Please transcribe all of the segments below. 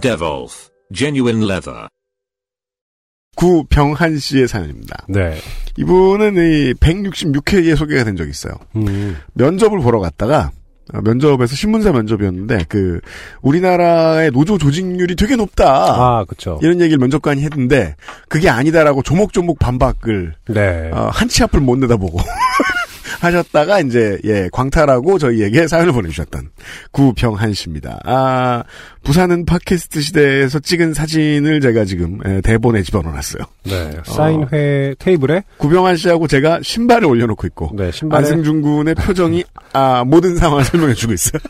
Devolf Genuine Leather. 구병한 씨의 사연입니다. 네. 이분은 이 166회에 소개가 된 적이 있어요. 음. 면접을 보러 갔다가 어, 면접에서 신문사 면접이었는데 그 우리나라의 노조 조직률이 되게 높다. 아, 그쵸. 이런 얘기를 면접관이 했는데 그게 아니다라고 조목조목 반박을 네. 어, 한치 앞을 못 내다보고 하셨다가 이제 예 광탈하고 저희에게 사연을 보내주셨던 구병한 씨입니다. 아 부산은 팟캐스트 시대에서 찍은 사진을 제가 지금 예, 대본에 집어넣어놨어요. 네. 사인회 테이블에 구병한 씨하고 제가 신발을 올려놓고 있고 네, 신발에 안승준 군의 표정이 아 모든 상황을 설명해주고 있어요.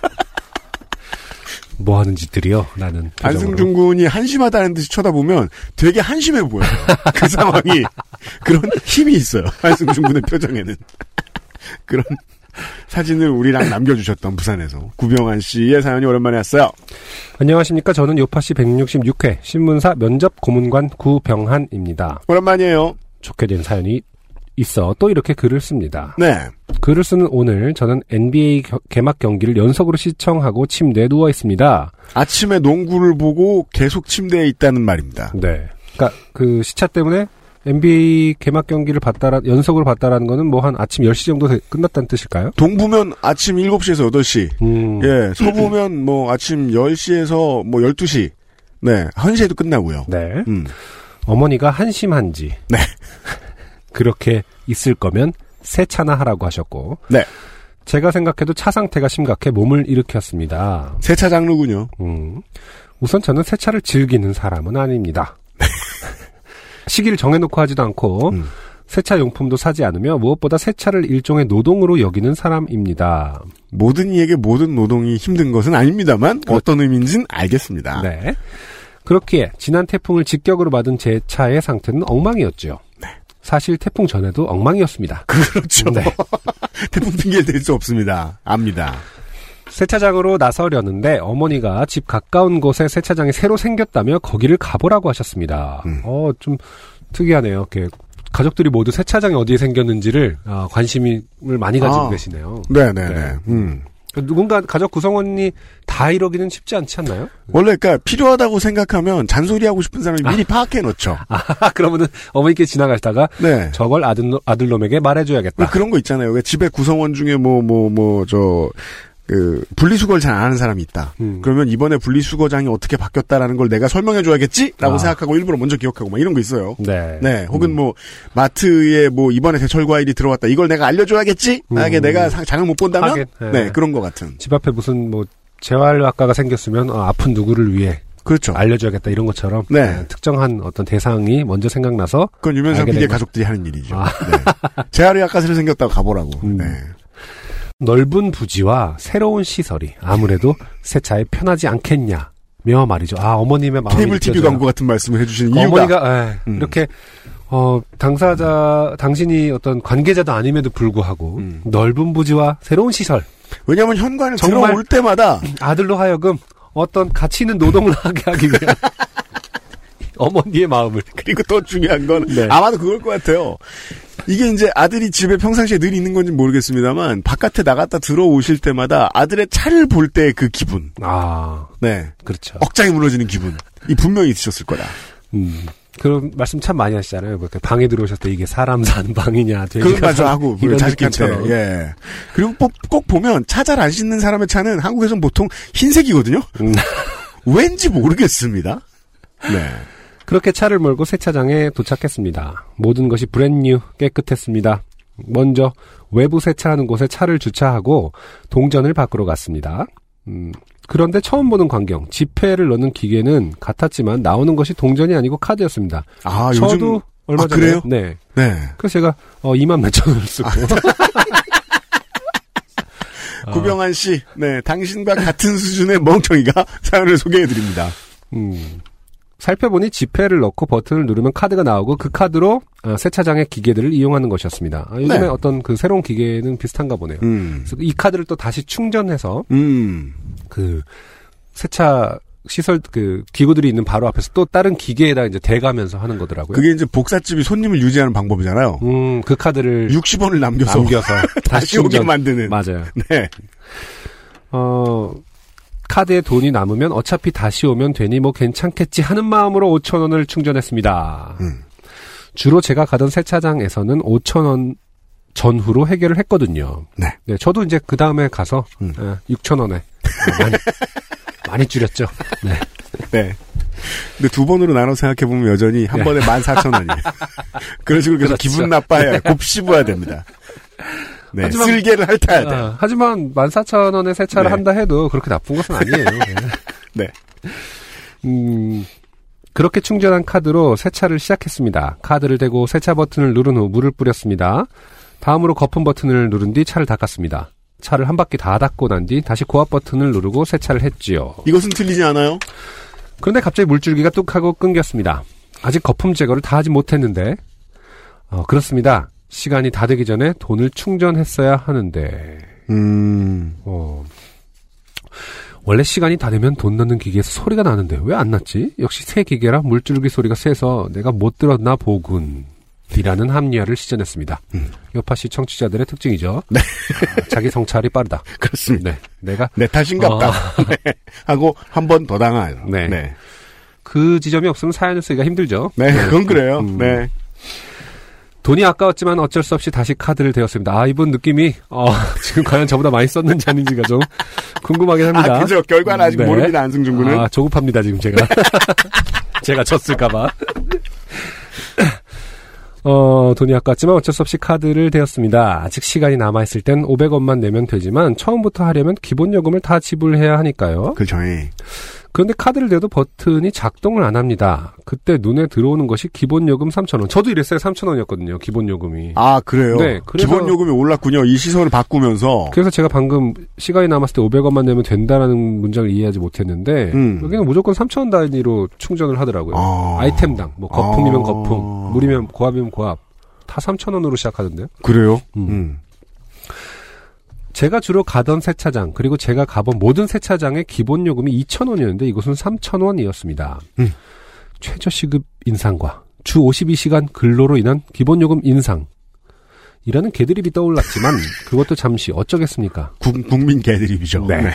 뭐 하는 짓들이요? 표정으로. 안승준 군이 한심하다는 듯이 쳐다보면 되게 한심해 보여요. 그 상황이 그런 힘이 있어요. 안승준 군의 표정에는 그런 사진을 우리랑 남겨주셨던 부산에서 구병환 씨의 사연이 오랜만에 왔어요. 안녕하십니까. 저는 요파시 166회 신문사 면접 고문관 구병한입니다. 오랜만이에요. 좋게 된 사연이 있어 또 이렇게 글을 씁니다. 네. 글을 쓰는 오늘 저는 NBA 겨- 개막 경기를 연속으로 시청하고 침대에 누워 있습니다. 아침에 농구를 보고 계속 침대에 있다는 말입니다. 네. 그러니까 그 시차 때문에 NBA 개막 경기를 봤다라 연속으로 봤다라는 거는 뭐 한 아침 10시 정도 돼- 끝났다는 뜻일까요? 동부면 아침 7시에서 8시. 음. 예, 서부면 뭐 아침 10시에서 뭐 12시. 네, 1시에도 끝나고요. 네. 음. 어머니가 한심한지 네. 그렇게 있을 거면 세차나 하라고 하셨고 네. 제가 생각해도 차 상태가 심각해 몸을 일으켰습니다. 세차 장르군요. 음. 우선 저는 세차를 즐기는 사람은 아닙니다. 시기를 정해놓고 하지도 않고 음. 세차 용품도 사지 않으며 무엇보다 세차를 일종의 노동으로 여기는 사람입니다. 모든 이에게 모든 노동이 힘든 것은 아닙니다만 어떤 의미인지는 알겠습니다. 네. 그렇기에 지난 태풍을 직격으로 받은 제 차의 상태는 엉망이었죠. 사실 태풍 전에도 엉망이었습니다. 그렇죠. 네. 태풍 핑계를 댈 수 없습니다. 압니다. 세차장으로 나서려는데 어머니가 집 가까운 곳에 세차장이 새로 생겼다며 거기를 가보라고 하셨습니다. 음. 어, 좀 특이하네요. 이렇게 가족들이 모두 세차장이 어디에 생겼는지를 아, 관심을 많이 가지고 아. 계시네요. 네네네. 네. 음. 누군가 가족 구성원이 다 이러기는 쉽지 않지 않나요? 원래 그러니까 필요하다고 생각하면 잔소리하고 싶은 사람이 미리 파악해 놓죠. 아, 그러면은 어머니께 지나가시다가 네. 저걸 아들, 아들놈에게 말해줘야겠다. 왜 그런 거 있잖아요. 왜 집에 구성원 중에 뭐 뭐 뭐 저 그 분리수거를 잘 안 하는 사람이 있다. 음. 그러면 이번에 분리수거장이 어떻게 바뀌었다라는 걸 내가 설명해 줘야겠지라고 아. 생각하고 일부러 먼저 기억하고 막 이런 거 있어요. 네. 네, 혹은 뭐 마트에 뭐 이번에 대철 과일이 들어왔다. 이걸 내가 알려 줘야겠지. 만약에 음. 내가 사- 장을 못 본다면, 하긴, 네. 네, 그런 거 같은. 집 앞에 무슨 뭐 재활학과가 생겼으면 어, 아픈 누구를 위해 그렇죠. 알려줘야겠다 이런 것처럼 네. 어, 특정한 어떤 대상이 먼저 생각나서 그건 유면상 PD의 가족들이 하는 일이죠. 아. 네. 재활의 아까 새로 생겼다고 가보라고. 음. 네. 넓은 부지와 새로운 시설이 아무래도 세차에 편하지 않겠냐. 며 말이죠. 아 어머님의 마음이 케이블 TV 느껴져요. 광고 같은 말씀을 해주시는 이유가 어머니가 예, 음. 이렇게 어 당사자 당신이 어떤 관계자도 아님에도 불구하고 음. 넓은 부지와 새로운 시설 왜냐하면 현관에 정말- 들어올 때마다 아들로 하여금 어떤 가치 있는 노동을 하게 하기 위한 어머니의 마음을 그리고 더 중요한 건 네. 아마도 그걸 것 같아요. 이게 이제 아들이 집에 평상시에 늘 있는 건지 모르겠습니다만 바깥에 나갔다 들어오실 때마다 아들의 차를 볼 때 그 기분, 아 네, 그렇죠. 억장이 무너지는 기분, 이 분명히 있으셨을 거다. 음. 그런 말씀 참 많이 하시잖아요. 뭐 이렇게 방에 들어오셨을 때 이게 사람 사는 방이냐, 맞아 사는 하고 이런 자식한테. 예. 그리고 꼭, 꼭 보면 차 잘 안 씻는 사람의 차는 한국에선 보통 흰색이거든요. 음. 왠지 모르겠습니다. 네. 그렇게 차를 몰고 세차장에 도착했습니다. 모든 것이 브랜뉴 깨끗했습니다. 먼저 외부 세차하는 곳에 차를 주차하고 동전을 밖으로 갔습니다. 음, 그런데 처음 보는 광경, 지폐를 넣는 기계는 같았지만 나오는 것이 동전이 아니고 카드였습니다. 아 저도 요즘 얼마 아, 전에 그래요? 네. 네. 그래서 제가 어 2만 몇천 원을 쓰고 구병환 씨, 네, 당신과 같은 수준의 멍청이가 사연을 소개해드립니다. 음. 살펴보니 지폐를 넣고 버튼을 누르면 카드가 나오고 그 카드로 어, 세차장의 기계들을 이용하는 것이었습니다. 아, 요즘에 네. 어떤 그 새로운 기계는 비슷한가 보네요. 음, 그래서 이 카드를 또 다시 충전해서 음, 그 세차 시설 그 기구들이 있는 바로 앞에서 또 다른 기계에다 이제 대가면서 하는 거더라고요. 그게 이제 복사집이 손님을 유지하는 방법이잖아요. 음, 그 카드를 60원을 남겨서, 남겨서 다시 오게 충전. 만드는. 맞아요. 네. 어, 카드에 돈이 남으면 어차피 다시 오면 되니 뭐 괜찮겠지 하는 마음으로 5천 원을 충전했습니다. 음. 주로 제가 가던 세차장에서는 5천 원 전후로 해결을 했거든요. 네. 저도 이제 그 다음에 가서 음. 6천 원에 어, 많이, 많이 줄였죠. 네. 네. 근데 두 번으로 나눠 생각해보면 여전히 한 네. 번에 14,000원이에요. 그런 식으로 계속 그렇죠. 기분 나빠야 곱씹어야 됩니다. 네. 하지만- 쓸개를 핥아야 돼요. 아, 하지만 14,000원에 세차를 네. 한다 해도 그렇게 나쁜 것은 아니에요. 네. 네. 음, 그렇게 충전한 카드로 세차를 시작했습니다. 카드를 대고 세차 버튼을 누른 후 물을 뿌렸습니다. 다음으로 거품 버튼을 누른 뒤 차를 닦았습니다. 차를 한 바퀴 다 닦고 난 뒤 다시 고압 버튼을 누르고 세차를 했지요. 이것은 틀리지 않아요? 그런데 갑자기 물줄기가 뚝 하고 끊겼습니다. 아직 거품 제거를 다 하지 못했는데, 어, 그렇습니다. 시간이 다 되기 전에 돈을 충전했어야 하는데, 음, 어, 원래 시간이 다 되면 돈 넣는 기계에서 소리가 나는데 왜 안 났지? 역시 새 기계라 물줄기 소리가 세서 내가 못 들었나 보군. 이라는 합리화를 시전했습니다. 음. 여파시 청취자들의 특징이죠. 네. 아, 자기 성찰이 빠르다. 그렇습니다. 네. 내가 내 탓인갑다. 네. 하고 한 번 더 당하요. 네. 네. 그 지점이 없으면 사연을 쓰기가 힘들죠. 네, 그건 그래요. 음. 네. 돈이 아까웠지만 어쩔 수 없이 다시 카드를 대었습니다. 아, 이분 느낌이, 어, 지금 과연 저보다 많이 썼는지 아닌지가 좀 궁금하긴 합니다. 아, 그죠. 결과는 아직 네. 모릅니다, 안승준 군은. 아, 조급합니다, 지금 제가. 제가 졌을까봐. 어, 돈이 아깝지만 어쩔 수 없이 카드를 대었습니다. 아직 시간이 남아있을 땐 500원만 내면 되지만 처음부터 하려면 기본 요금을 다 지불해야 하니까요. 그렇죠. 예. 그런데 카드를 대도 버튼이 작동을 안 합니다. 그때 눈에 들어오는 것이 기본 요금 3,000원. 저도 이랬어요. 3,000원이었거든요. 기본 요금이. 아, 그래요? 네, 기본 요금이 올랐군요. 이 시선을 바꾸면서. 그래서 제가 방금 시간이 남았을 때 500원만 내면 된다라는 문장을 이해하지 못했는데 음. 여기는 무조건 3,000원 단위로 충전을 하더라고요. 아. 아이템당 뭐 거품이면 아. 거품, 물이면 고압이면 고압 다 3,000원으로 시작하던데요. 그래요? 음. 음. 제가 주로 가던 세차장 그리고 제가 가본 모든 세차장의 기본 요금이 2,000원이었는데 이곳은 3,000원이었습니다. 음. 최저 시급 인상과 주 52시간 근로로 인한 기본 요금 인상 이라는 개드립이 떠올랐지만 그것도 잠시 어쩌겠습니까? 국, 국민 개드립이죠. 네.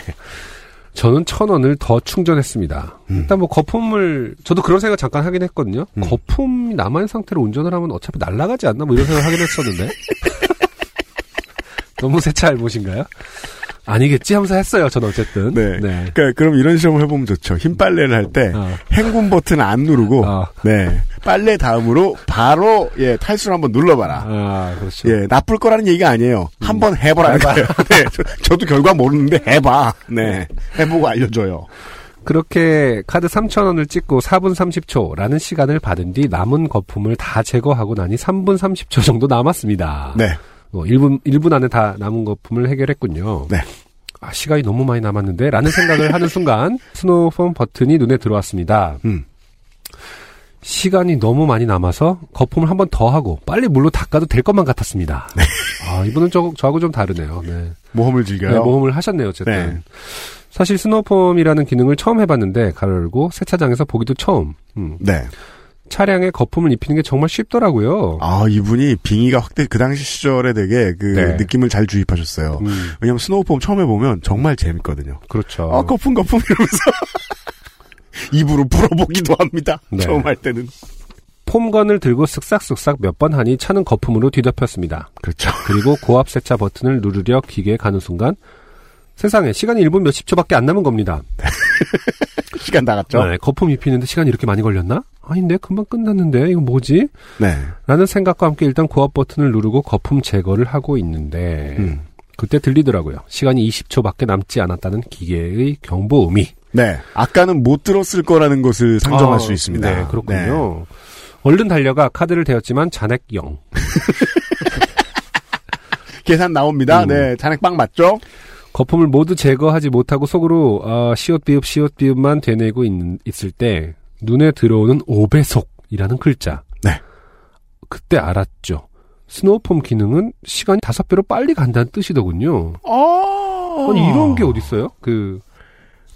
저는 천 원을 더 충전했습니다. 음. 일단 뭐 거품을 저도 그런 생각 잠깐 하긴 했거든요. 음. 거품이 남아 있는 상태로 운전을 하면 어차피 날아가지 않나 뭐 이런 생각 하긴 했었는데 너무 세차 알못인가요? 아니겠지 하면서 했어요. 저는 어쨌든. 네. 그러니까 그럼 이런 시험을 해보면 좋죠. 흰 빨래를 할때 어. 행군 버튼 안 누르고 아, 네 빨래 다음으로 바로 예 탈수를 한번 눌러봐라. 아, 그렇죠. 예 나쁠 거라는 얘기가 아니에요. 한번 해보라는 거예요. 네, 저, 도 결과 모르는데 해봐. 네 해보고 알려줘요. 그렇게 카드 3,000원을 찍고 4분 30초라는 시간을 받은 뒤 남은 거품을 다 제거하고 나니 3분 30초 정도 남았습니다. 네 뭐 1분, 1분 안에 다 남은 거품을 해결했군요. 네. 아, 시간이 너무 많이 남았는데? 라는 생각을 하는 순간, snow foam 버튼이 눈에 들어왔습니다. 음. 시간이 너무 많이 남아서 거품을 한 번 더 하고 빨리 물로 닦아도 될 것만 같았습니다. 아, 이분은 저, 저하고 좀 다르네요. 네. 모험을 즐겨요. 네, 모험을 하셨네요, 어쨌든. 네. 사실 snow foam이라는 기능을 처음 해봤는데, 괄호 열고 세차장에서 보기도 처음. 음. 네. 차량에 거품을 입히는 게 정말 쉽더라고요. 아 이분이 빙의가 확대 그 당시 시절에 되게 그 네. 느낌을 잘 주입하셨어요. 음, 왜냐면 스노우폼 처음 해보면 정말 재밌거든요. 그렇죠. 아 거품 거품 이러면서 입으로 불어보기도 합니다. 네. 처음 할 때는 폼건을 들고 쓱싹쓱싹 몇 번 하니 차는 거품으로 뒤덮였습니다. 그렇죠. 그리고 고압 세차 버튼을 누르려 기계에 가는 순간 세상에 시간이 1분 몇십 초밖에 안 남은 겁니다. 시간 나갔죠. 네, 거품 입히는데 시간이 이렇게 많이 걸렸나? 아닌데 금방 끝났는데 이거 뭐지? 네. 라는 생각과 함께 일단 고압 버튼을 누르고 거품 제거를 하고 있는데 음. 그때 들리더라고요. 시간이 20초밖에 남지 않았다는 기계의 경보음이. 네. 아까는 못 들었을 거라는 것을 상정할 아, 수 있습니다. 네, 그렇군요. 얼른 달려가 카드를 대었지만 잔액 0. 계산 나옵니다. 음. 네. 잔액 빵 맞죠? 거품을 모두 제거하지 못하고 속으로 어, 시옷 비읍 시옷 비읍만 되뇌고 있는, 있을 때 눈에 들어오는 5배속이라는 글자. 네. 그때 알았죠. 스노우폼 기능은 시간이 다섯 배로 빨리 간다는 뜻이더군요. 아, 아니 이런 게 어딨어요? 그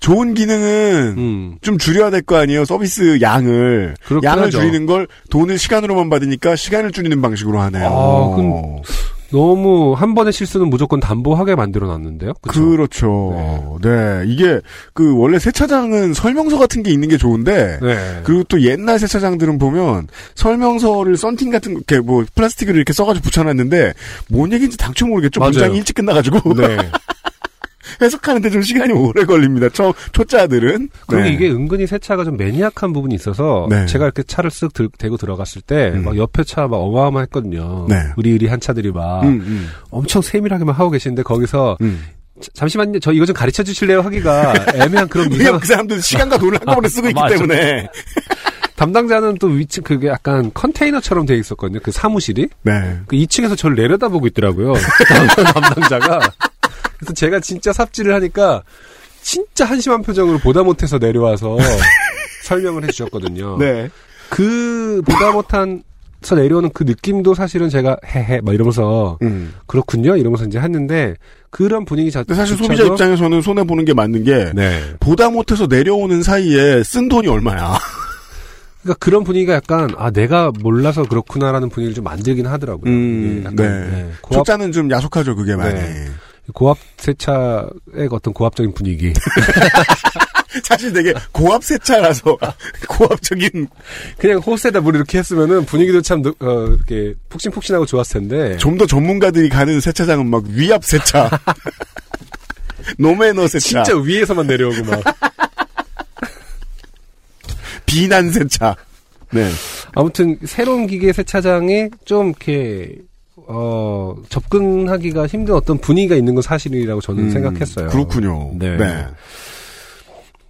좋은 기능은 음. 좀 줄여야 될 거 아니에요. 서비스 양을 양을 하죠. 줄이는 걸 돈을 시간으로만 받으니까 시간을 줄이는 방식으로 하네요. 아, 너무 한 번의 실수는 무조건 담보하게 만들어 놨는데요. 그렇죠. 네. 이게 그 원래 세차장은 설명서 같은 게 있는 게 좋은데 네. 그리고 또 옛날 세차장들은 보면 설명서를 썬팅 같은 거, 이렇게 뭐 플라스틱을 이렇게 써가지고 붙여놨는데 뭔 얘기인지 당초 모르겠죠. 맞아요. 문장이 일찍 끝나가지고 네. 해석하는데 좀 시간이 오래 걸립니다. 초 초짜들은. 그리고 네. 이게 은근히 세차가 좀 매니악한 부분이 있어서 네. 제가 이렇게 차를 쓱 들, 대고 들어갔을 때 음. 막 옆에 차 막 어마어마했거든요. 네. 의리의리한 차들이 막 음, 음, 엄청 세밀하게만 하고 계시는데 거기서 음. 자- 잠시만요. 저 이거 좀 가르쳐 주실래요? 하기가 애매한 그런 이상 그 사람들은 시간과 돈을 한꺼번에 쓰고 있기 맞아. 때문에. 담당자는 또 위층 그게 약간 컨테이너처럼 돼 있었거든요. 그 사무실이 네. 그 2층에서 저를 내려다보고 있더라고요. 담당자가. 그래서 제가 진짜 삽질을 하니까 진짜 한심한 표정으로 보다 못해서 내려와서 설명을 해주셨거든요. 네. 그 보다 못한 서 내려오는 그 느낌도 사실은 제가 헤헤 막 이러면서 음. 그렇군요 이러면서 이제 했는데 그런 분위기 자체 사실 소비자 입장에서는 손해 보는 게 맞는 게 네 보다 못해서 내려오는 사이에 쓴 돈이 얼마야. 그러니까 그런 분위기가 약간 아 내가 몰라서 그렇구나라는 분위기를 좀 만들긴 하더라고요. 음, 약간, 네. 고압 초짜는 좀 야속하죠, 그게 많이. 네. 고압 세차의 어떤 고압적인 분위기. 사실 되게 고압 세차라서 고압적인 그냥 호스에다 물 이렇게 했으면은 분위기도 참 어, 이렇게 푹신푹신하고 좋았을 텐데. 좀 더 전문가들이 가는 세차장은 막 위압 세차. 노매너 세차. 진짜 위에서만 내려오고 막. 비난 세차. 네. 아무튼 새로운 기계 세차장에 좀 이렇게 어 접근하기가 힘든 어떤 분위기가 있는 건 사실이라고 저는 음, 생각했어요. 그렇군요. 네. 네.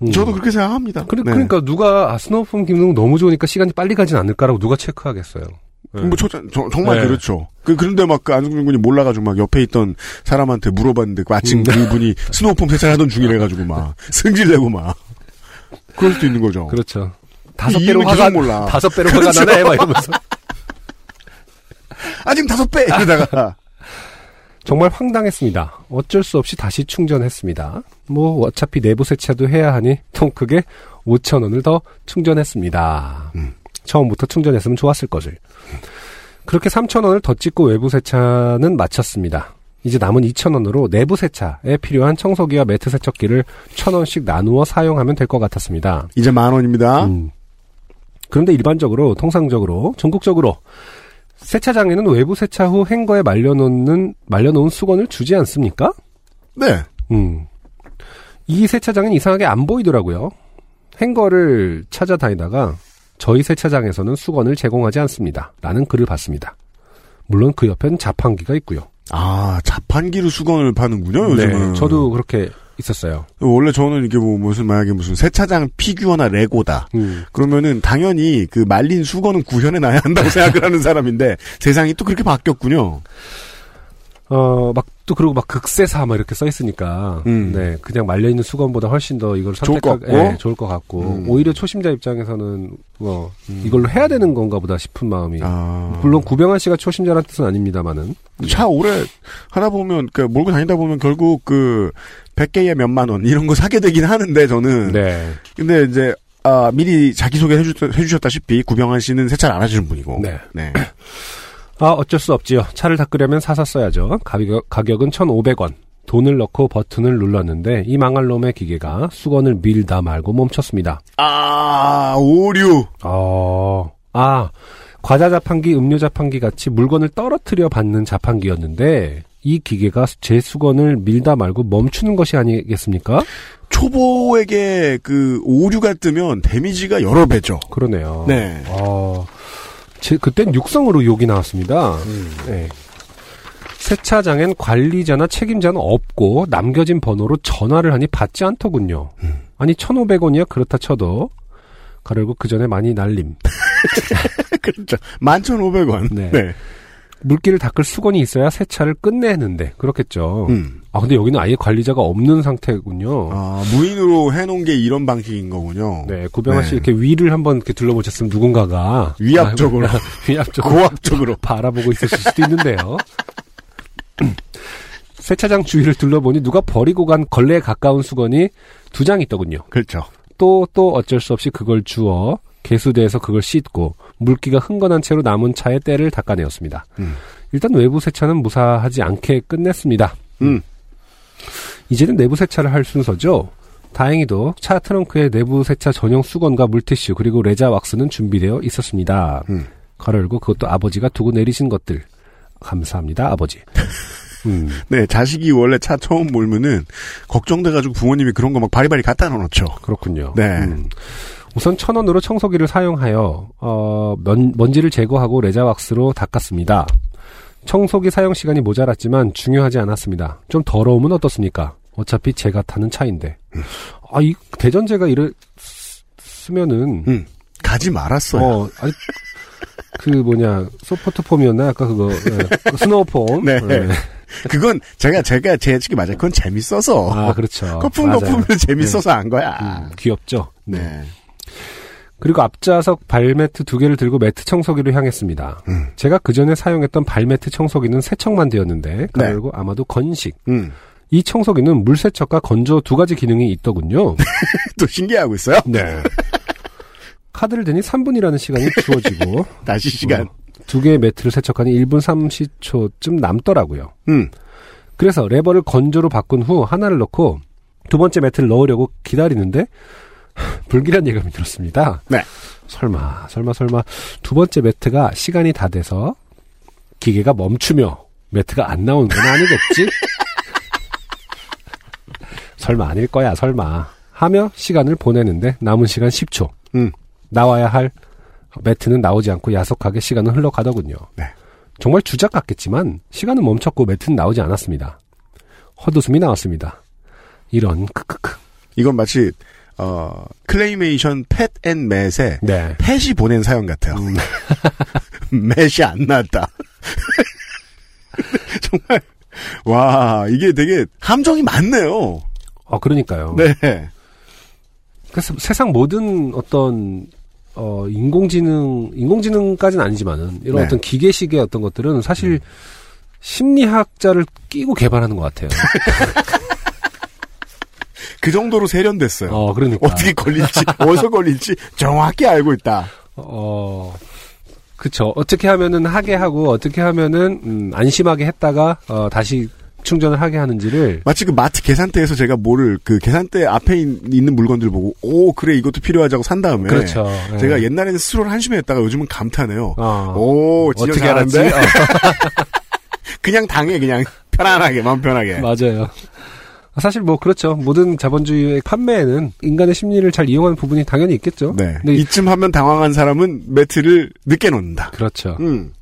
음. 저도 그렇게 생각합니다. 그래, 네. 그러니까 누가 아, 스노우폼 기능 너무 좋으니까 시간이 빨리 가진 않을까라고 누가 체크하겠어요. 네. 뭐 초짜, 저- 정말 네. 그렇죠. 그, 그런데 막 그 안승준 군이 몰라가지고 막 옆에 있던 사람한테 물어봤는데 그 마침 음. 그분이 스노우폼 세차를 하던 중이래가지고 막 승질내고 막. 그럴 수도 있는 거죠. 그렇죠. 다섯 배로 화가 몰라. 다섯 배로 그렇죠. 화가 나네 막 이러면서 아, 지금 다섯 배! 이러다가. 정말 황당했습니다. 어쩔 수 없이 다시 충전했습니다. 뭐 어차피 내부 세차도 해야 하니 통 크게 5천 원을 더 충전했습니다. 음. 처음부터 충전했으면 좋았을 것을. 그렇게 3천 원을 더 찍고 외부 세차는 마쳤습니다. 이제 남은 2천 원으로 내부 세차에 필요한 청소기와 매트 세척기를 천 원씩 나누어 사용하면 될 것 같았습니다. 이제 만 원입니다. 음. 그런데 일반적으로 통상적으로 전국적으로 세차장에는 외부 세차 후 행거에 말려놓는 말려놓은 수건을 주지 않습니까? 네. 음. 이 세차장은 이상하게 안 보이더라고요. 행거를 찾아다니다가 저희 세차장에서는 수건을 제공하지 않습니다. 라는 글을 봤습니다. 물론 그 옆엔 자판기가 있고요. 아, 자판기로 수건을 파는군요, 요즘은. 네, 저도 그렇게 있었어요. 원래 저는 이게 뭐 무슨 만약에 무슨 세차장 피규어나 레고다. 음. 그러면은 당연히 그 말린 수건은 구현해 놔야 한다고 생각을 하는 사람인데 세상이 또 그렇게 바뀌었군요. 어, 막, 또, 그리고 막 극세사 막 이렇게 써 있으니까, 음. 네, 그냥 말려있는 수건보다 훨씬 더 이걸 좋을 것 선택하, 같고. 예, 좋을 것 같고, 음. 오히려 초심자 입장에서는, 뭐, 이걸로 해야 되는 건가 보다 싶은 마음이. 아. 물론 구병환 씨가 초심자란 뜻은 아닙니다만은. 차 오래 하다 보면 그 몰고 다니다 보면 결국 그 100개에 몇만 원 이런 거 사게 되긴 하는데 저는 네. 근데 이제 아, 미리 자기소개 해주셨, 해주셨 다시피 구병환 씨는 세차를 안 하시는 분이고 네. 네. 아, 어쩔 수 없지요. 차를 닦으려면 사서 써야죠. 가격, 가격은 1,500원. 돈을 넣고 버튼을 눌렀는데 이 망할 놈의 기계가 수건을 밀다 말고 멈췄습니다. 아 오류 어, 아, 과자 자판기, 음료 자판기 같이 물건을 떨어뜨려 받는 자판기였는데 이 기계가 제 수건을 밀다 말고 멈추는 것이 아니겠습니까? 초보에게 그 오류가 뜨면 데미지가 여러 배죠. 그러네요. 네. 어, 제, 그땐 육성으로 욕이 나왔습니다. 네. 세차장엔 관리자나 책임자는 없고 남겨진 번호로 전화를 하니 받지 않더군요. 아니 1,500원이야 그렇다 쳐도 가려고 그 전에 많이 날림. 그렇죠. 11,500원. 네. 네. 물기를 닦을 수건이 있어야 세차를 끝내는데 그렇겠죠. 음. 아 근데 여기는 아예 관리자가 없는 상태군요. 아, 무인으로 해놓은 게 이런 방식인 거군요. 네, 구병아 씨 네. 이렇게 위를 한번 이렇게 둘러보셨으면 누군가가 위압적으로. 아, 위압적으로 고압적으로. 바라보고 있으실 수도 있는데요. 세차장 주위를 둘러보니 누가 버리고 간 걸레에 가까운 수건이 두 장 있더군요. 그렇죠. 또 또 어쩔 수 없이 그걸 주워 개수대에서 그걸 씻고 물기가 흥건한 채로 남은 차에 때를 닦아내었습니다. 음. 일단 외부 세차는 무사하지 않게 끝냈습니다. 음. 이제는 내부 세차를 할 순서죠. 다행히도 차 트렁크에 내부 세차 전용 수건과 물티슈 그리고 레자 왁스는 준비되어 있었습니다. 음. 가로 열고 그것도 아버지가 두고 내리신 것들. 감사합니다, 아버지. 음, 네, 자식이 원래 차 처음 몰면은 걱정돼가지고 부모님이 그런 거 막 바리바리 갖다 놓죠. 그렇군요. 네. 음. 우선 천 원으로 청소기를 사용하여 어, 면, 먼지를 제거하고 레자 왁스로 닦았습니다. 청소기 사용 시간이 모자랐지만 중요하지 않았습니다. 좀 더러우면 어떻습니까? 어차피 제가 타는 차인데. 아, 이 대전제가 이랬 쓰면은 음. 가지 말았어요. 어, 아니, 그 뭐냐 soft foam이었나 아까 그거 예, 그 snow foam. 네. 예. 그건 제가 제가 제 추측이 맞아요. 그건 재밌어서. 아 그렇죠. 거품. 거품은 재밌어서 한 거야. 음, 귀엽죠. 네. 그리고 앞좌석 발매트 두 개를 들고 매트 청소기로 향했습니다. 음. 제가 그 전에 사용했던 발매트 청소기는 세척만 되었는데 네. 그리고 아마도 건식. 음. 이 청소기는 물세척과 건조 두 가지 기능이 있더군요. 또 신기하고 있어요. 네. 카드를 대니 3분이라는 시간이 주어지고 다시 시간. 어, 두 개의 매트를 세척하니 1분 30초쯤 남더라고요. 음. 그래서 레버를 건조로 바꾼 후 하나를 넣고 두 번째 매트를 넣으려고 기다리는데 불길한 예감이 들었습니다. 네. 설마 설마 설마 두 번째 매트가 시간이 다 돼서 기계가 멈추며 매트가 안 나오는 건 아니겠지? 설마 아닐 거야 설마 하며 시간을 보내는데 남은 시간 10초. 음. 나와야 할 매트는 나오지 않고 야속하게 시간은 흘러가더군요. 네. 정말 주작 같겠지만 시간은 멈췄고 매트는 나오지 않았습니다. 헛웃음이 나왔습니다. 이런 크크크. 이건 마치 어 클레이메이션 팻앤 맷의 네. 팻이 보낸 사연 같아요. 음. 맷이 안 나왔다. 정말 와 이게 되게 함정이 많네요. 어 그러니까요. 네. 그래서 세상 모든 어떤 어 인공지능 인공지능까지는 아니지만은 이런 네. 어떤 기계식의 어떤 것들은 사실 심리학자를 끼고 개발하는 것 같아요. 그 정도로 세련됐어요. 어 그러니까 어떻게 걸릴지 어디서 걸릴지 정확히 알고 있다. 어 그쵸 어떻게 하면은 하게 하고 어떻게 하면은 음, 안심하게 했다가 어 다시 충전을 하게 하는지를 마치 그 마트 계산대에서 제가 뭐를 그 계산대 앞에 있- 있는 물건들 보고 오 그래 이것도 필요하자고 산 다음에 그렇죠. 예. 제가 옛날에는 스스로를 한심해 했다가 요즘은 감탄해요. 어. 오 어떻게 알았지? 어, 그냥 당해 그냥 편안하게 마음 편하게. 맞아요. 사실 뭐 그렇죠. 모든 자본주의의 판매에는 인간의 심리를 잘 이용하는 부분이 당연히 있겠죠. 네. 이- 이쯤 하면 당황한 사람은 매트를 늦게 놓는다. 그렇죠. 음.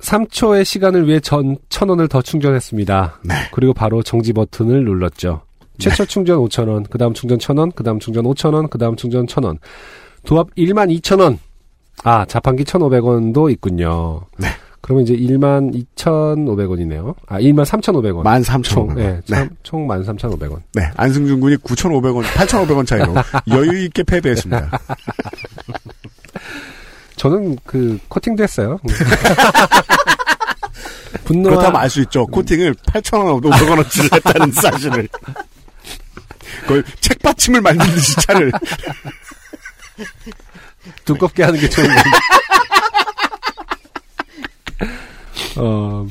3초의 시간을 위해 전 1000원을 더 충전했습니다. 네. 그리고 바로 정지 버튼을 눌렀죠. 최초 충전 5,000원, 그 다음 충전 1,000원, 그 다음 충전 5,000원, 그 다음 충전 1,000원. 도합 12,000원. 아, 자판기 1,500원도 있군요. 네. 그러면 이제 12,500원이네요. 아, 13,500원. 13,000원. 총, 네, 네. 참- 총 13,500원. 네. 안승준 군이 9,500원, 8,500원 차이로 여유 있게 패배했습니다. 저는 그, 코팅도 했어요. 분노와, 그렇다면 알 수 있죠. 코팅을 8,000원, 500원어치를 했다는 사실을. 그걸 책받침을 만든 듯이 차를. 두껍게 하는 게 좋은 건데. 어,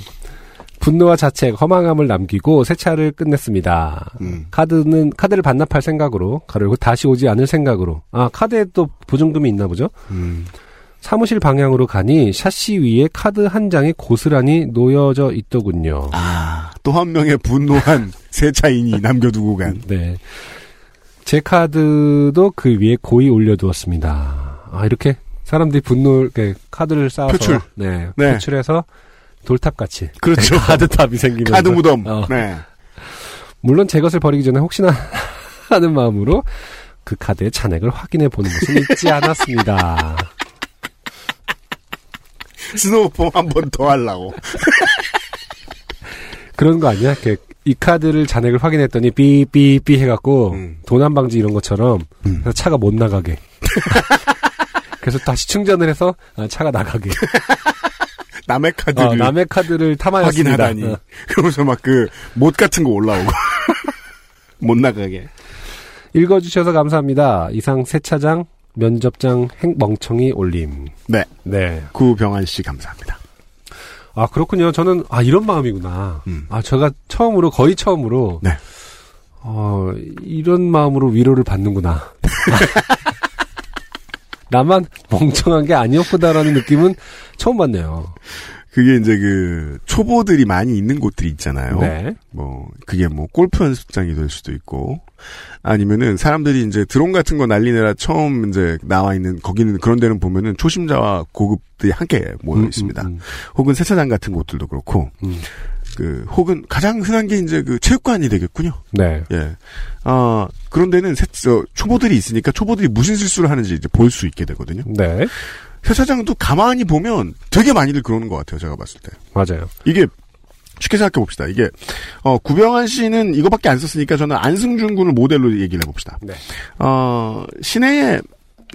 분노와 자책, 허망함을 남기고 세차를 끝냈습니다. 음. 카드는 카드를 반납할 생각으로 가르고 다시 오지 않을 생각으로 아 카드에 또 보증금이 있나 보죠. 음. 사무실 방향으로 가니 샤시 위에 카드 한 장이 고스란히 놓여져 있더군요. 아, 또 한 명의 분노한 세차인이 남겨두고 간. 네. 제 카드도 그 위에 고이 올려두었습니다. 아, 이렇게 사람들이 분노, 이렇게 카드를 쌓아서. 표출. 네. 네. 표출해서 돌탑같이. 그렇죠. 카드탑이 생기면서. 카드 무덤. 어. 네. 물론 제 것을 버리기 전에 혹시나 하는 마음으로 그 카드의 잔액을 확인해 보는 것은 잊지 않았습니다. snow foam 한 번 더 하려고. 그런 거 아니야? 이렇게 이 카드를 잔액을 확인했더니 삐삐삐 해갖고 음. 도난 방지 이런 것처럼 음. 그래서 차가 못 나가게. 그래서 다시 충전을 해서 아, 차가 나가게. 남의 카드를 어, 남의 카드를 탐하였습니다. 확인하다니. 어. 그러면서 막 그 못 같은 거 올라오고. 못 나가게. 읽어주셔서 감사합니다. 이상 세차장 면접장 행 멍청이 올림. 네. 네. 구병환 씨 감사합니다. 아 그렇군요. 저는 아 이런 마음이구나. 음. 아 제가 처음으로 거의 처음으로 네. 어 이런 마음으로 위로를 받는구나. 나만 멍청한 게 아니었구나라는 느낌은 처음 받네요. 그게 이제 그 초보들이 많이 있는 곳들이 있잖아요. 네. 뭐 그게 뭐 골프 연습장이 될 수도 있고 아니면은 사람들이 이제 드론 같은 거 날리느라 처음 이제 나와 있는 거기는 그런 데는 보면은 초심자와 고급들이 함께 모여 음, 있습니다. 음, 혹은 세차장 같은 곳들도 그렇고 음. 그 혹은 가장 흔한 게 이제 그 체육관이 되겠군요. 네. 예. 아 그런 데는 세, 저, 초보들이 있으니까 초보들이 무슨 실수를 하는지 이제 볼 수 있게 되거든요. 네. 세차장도 가만히 보면 되게 많이들 그러는 것 같아요. 제가 봤을 때. 맞아요. 이게 쉽게 생각해 봅시다. 이게 어 구병환 씨는 이거밖에 안 썼으니까 저는 안승준 군을 모델로 얘기를 해봅시다. 네. 어 시내에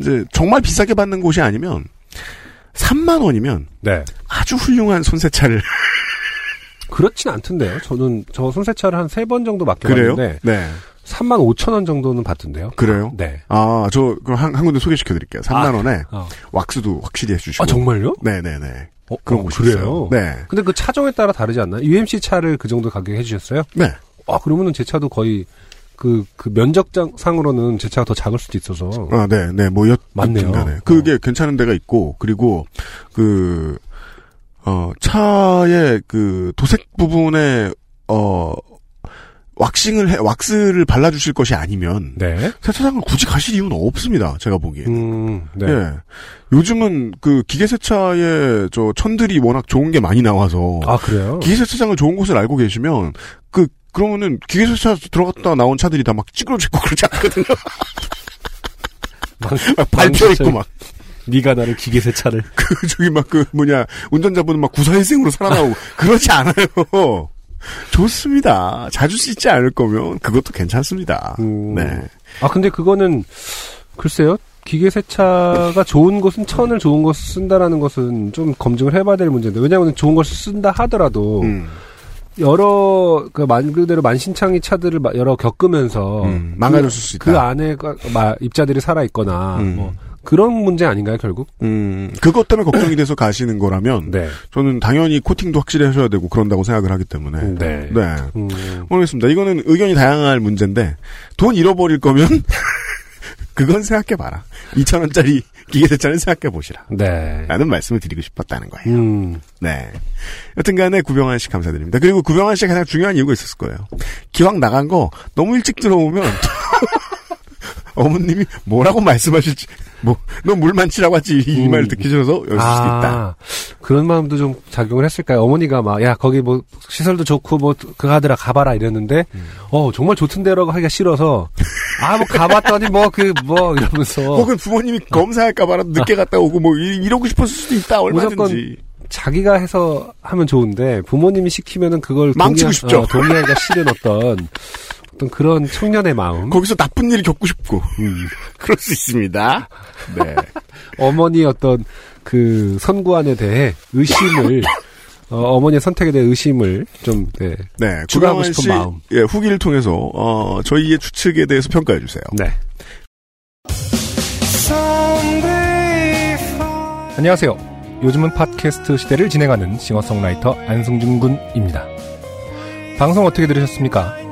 이제 정말 비싸게 받는 곳이 아니면 3만 원이면 네. 아주 훌륭한 손세차를 그렇진 않던데요. 저는 저 손세차를 한 세 번 정도? 맡겨봤는데 네, 3만 5천 원 정도는 받던데요. 그래요. 네. 아, 저, 그럼 한, 한 군데 소개시켜 드릴게요. 3만 아, 원에 어. 왁스도 확실히 해주시고. 아 정말요? 네네네. 어, 그런 어, 곳이 그래요. 있어요. 네. 근데 그 차종에 따라 다르지 않나요? UMC 차를 그 정도 가격에 해주셨어요? 네. 아 그러면은 제 차도 거의 그, 그 면적장 상으로는 제 차가 더 작을 수도 있어서. 아, 네, 네, 뭐, 여, 맞네요. 간에. 그게 괜찮은 데가 있고, 그리고, 그, 어, 차의 그 도색 부분에, 어, 왁싱을 해, 왁스를 발라주실 것이 아니면, 네. 세차장을 굳이 가실 이유는 없습니다. 제가 보기에. 음, 네. 예. 요즘은 그 기계 세차에 저 천들이 워낙 좋은 게 많이 나와서, 아, 그래요? 기계 세차장을 좋은 곳을 알고 계시면, 그, 그러면은 기계 세차 들어갔다 나온 차들이 다 막 찌그러지고 그러지 않거든요. 막 밟혀 있고 막. 네가 나를 기계세 차를. 그 저기 막 그 뭐냐 운전자분은 막 구사일생으로 살아나오고 그렇지 않아요. 좋습니다. 자주 씻지 않을 거면 그것도 괜찮습니다. 음. 네. 아, 근데 그거는, 글쎄요. 기계세차가 좋은 것은 천을 좋은 것을 쓴다라는 것은 좀 검증을 해봐야 될 문제인데, 왜냐하면 좋은 것을 쓴다 하더라도, 음, 여러, 그, 만, 그대로 만신창이 차들을 마- 여러 겪으면서, 음, 망가졌을 수 있다. 그 안에, 가- 마- 입자들이 살아 있거나, 음. 뭐, 그런 문제 아닌가요, 결국? 음, 그것 때문에 걱정이 돼서 가시는 거라면 네. 저는 당연히 코팅도 확실히 하셔야 되고 그런다고 생각을 하기 때문에 네. 네. 음, 모르겠습니다. 이거는 의견이 다양할 문제인데 돈 잃어버릴 거면 그건 생각해봐라. 2천 원짜리 기계세차는 생각해보시라. 네. 라는 말씀을 드리고 싶었다는 거예요. 음, 네. 여튼 간에 구병환 씨 감사드립니다. 그리고 구병환 씨가 가장 중요한 이유가 있었을 거예요. 기왕 나간 거 너무 일찍 들어오면 어머님이 뭐라고 말씀하실지 뭐너물 많지라고 하지 이 음. 말 듣기 싫어서 열릴 수도 있다. 그런 마음도 좀 작용을 했을까요? 어머니가 막, 야, 거기 뭐, 시설도 좋고, 뭐, 그거 하더라, 가봐라, 이랬는데, 음. 어, 정말 좋던데라고 하기가 싫어서, 아, 뭐, 가봤더니 뭐, 그, 뭐, 이러면서. 혹은 부모님이 검사할까 봐라도 늦게 갔다 오고 뭐 이- 이러고 싶었을 수도 있다 얼마든지. 자기가 해서 하면 좋은데, 부모님이 시키면은 그걸 망치고 동의하- 싶죠. 어, 동의하기가 싫은 어떤, 어떤 그런 청년의 마음. 거기서 나쁜 일을 겪고 싶고 음. 그럴 수 있습니다. 네. 어머니의 어떤 그 선구안에 대해 의심을, 어, 머니의 선택에 대해 의심을 좀, 네. 네. 추가하고 싶은 씨, 마음. 예, 후기를 통해서 어, 저희의 추측에 대해서 평가해 주세요. 네. 안녕하세요. 요즘은 팟캐스트 시대를 진행하는 싱어송라이터 안승준 군입니다. 방송 어떻게 들으셨습니까?